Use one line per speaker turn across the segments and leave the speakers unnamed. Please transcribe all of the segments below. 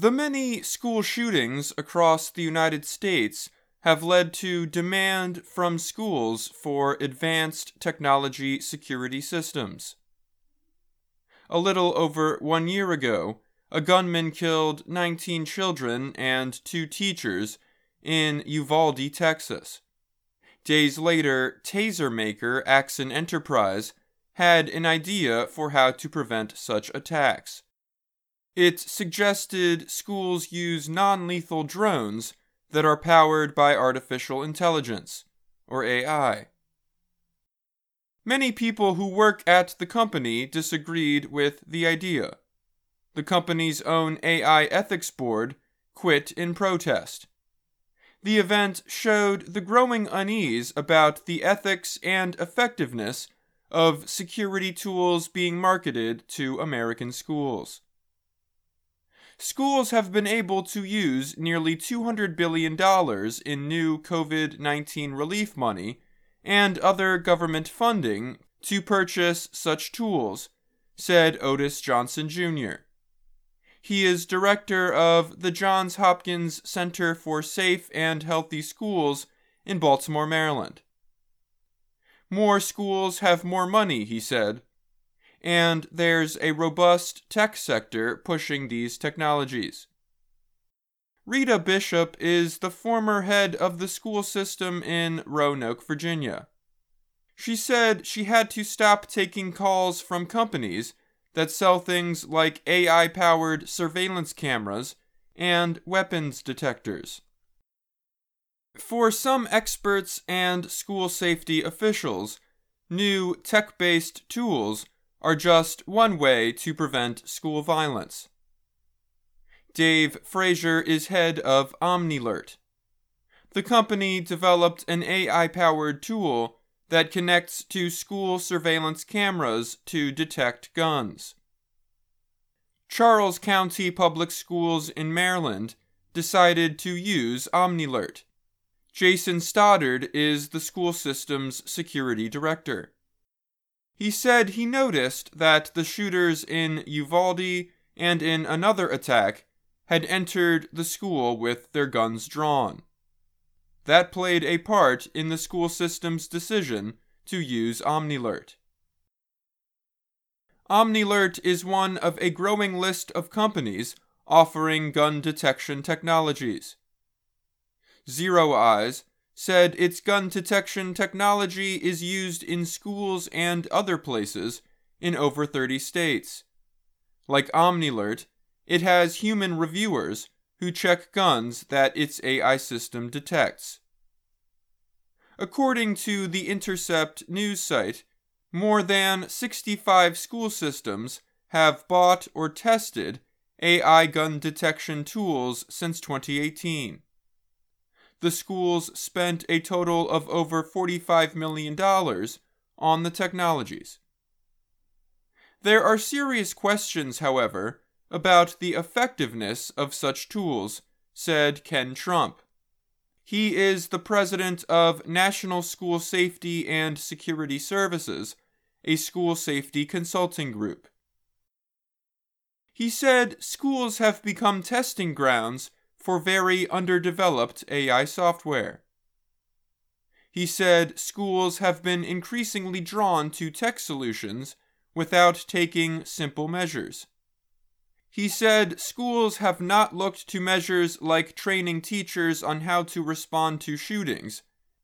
The many school shootings across the United States have led to demand from schools for advanced technology security systems. A little over one year ago, a gunman killed 19 children and two teachers in Uvalde, Texas. Days later, taser maker Axon Enterprise had an idea for how to prevent such attacks. It suggested schools use non lethal drones that are powered by artificial intelligence, or AI. Many people who work at the company disagreed with the idea. The company's own AI ethics board quit in protest. The event showed the growing unease about the ethics and effectiveness of security tools being marketed to American schools. Schools have been able to use nearly $200 billion in new COVID 19 relief money and other government funding to purchase such tools, said Odis Johnson Jr. He is director of the Johns Hopkins Center for Safe and Healthy Schools in Baltimore, Maryland. More schools have more money, he said, and there's a robust tech sector pushing these technologies. Rita Bishop is the former head of the school system in Roanoke, Virginia. She said she had to stop taking calls from companies that sell things like AI powered surveillance cameras and weapons detectors. For some experts and school safety officials, new tech based tools are just one way to prevent school violence. Dave Fraser is head of OmniLert. The company developed an AI powered tool that connects to school surveillance cameras to detect guns. Charles County Public Schools in Maryland decided to use OmniLert. Jason Stoddard is the school system's security director. He said he noticed that the shooters in Uvalde and in another attack had entered the school with their guns drawn. That played a part in the school system's decision to use OmniLert. OmniLert is one of a growing list of companies offering gun detection technologies. Zero Eyes said its gun detection technology is used in schools and other places in over 30 states. Like OmniLert, it has human reviewers who check guns that its AI system detects. According to the Intercept news site, more than 65 school systems have bought or tested AI gun detection tools since 2018 the schools spent a total of over $45 million on the technologies. There are serious questions, however, about the effectiveness of such tools, said Ken Trump. He is the president of National School Safety and Security Services, a school safety consulting group. He said schools have become testing grounds for very underdeveloped AI software. He said schools have been increasingly drawn to tech solutions without taking simple measures. He said schools have not looked to measures like training teachers on how to respond to shootings,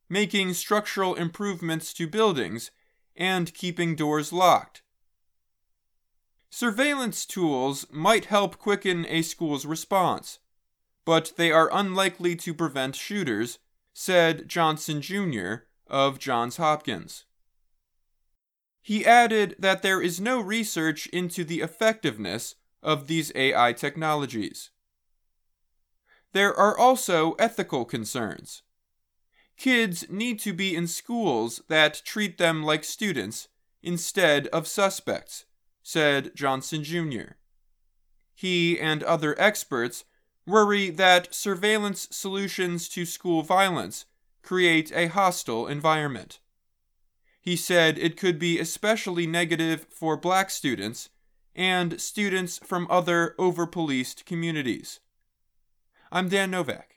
making structural improvements to buildings, and keeping doors locked. Surveillance tools might help quicken a school's response but they are unlikely to prevent shooters, said Johnson Jr. of Johns Hopkins. He added that there is no research into the effectiveness of these AI technologies. There are also ethical concerns. Kids need to be in schools that treat them like students instead of suspects, said Johnson Jr. He and other experts worry that surveillance solutions to school violence create a hostile environment. He said it could be especially negative for black students and students from other over policed communities. I'm Dan Novak.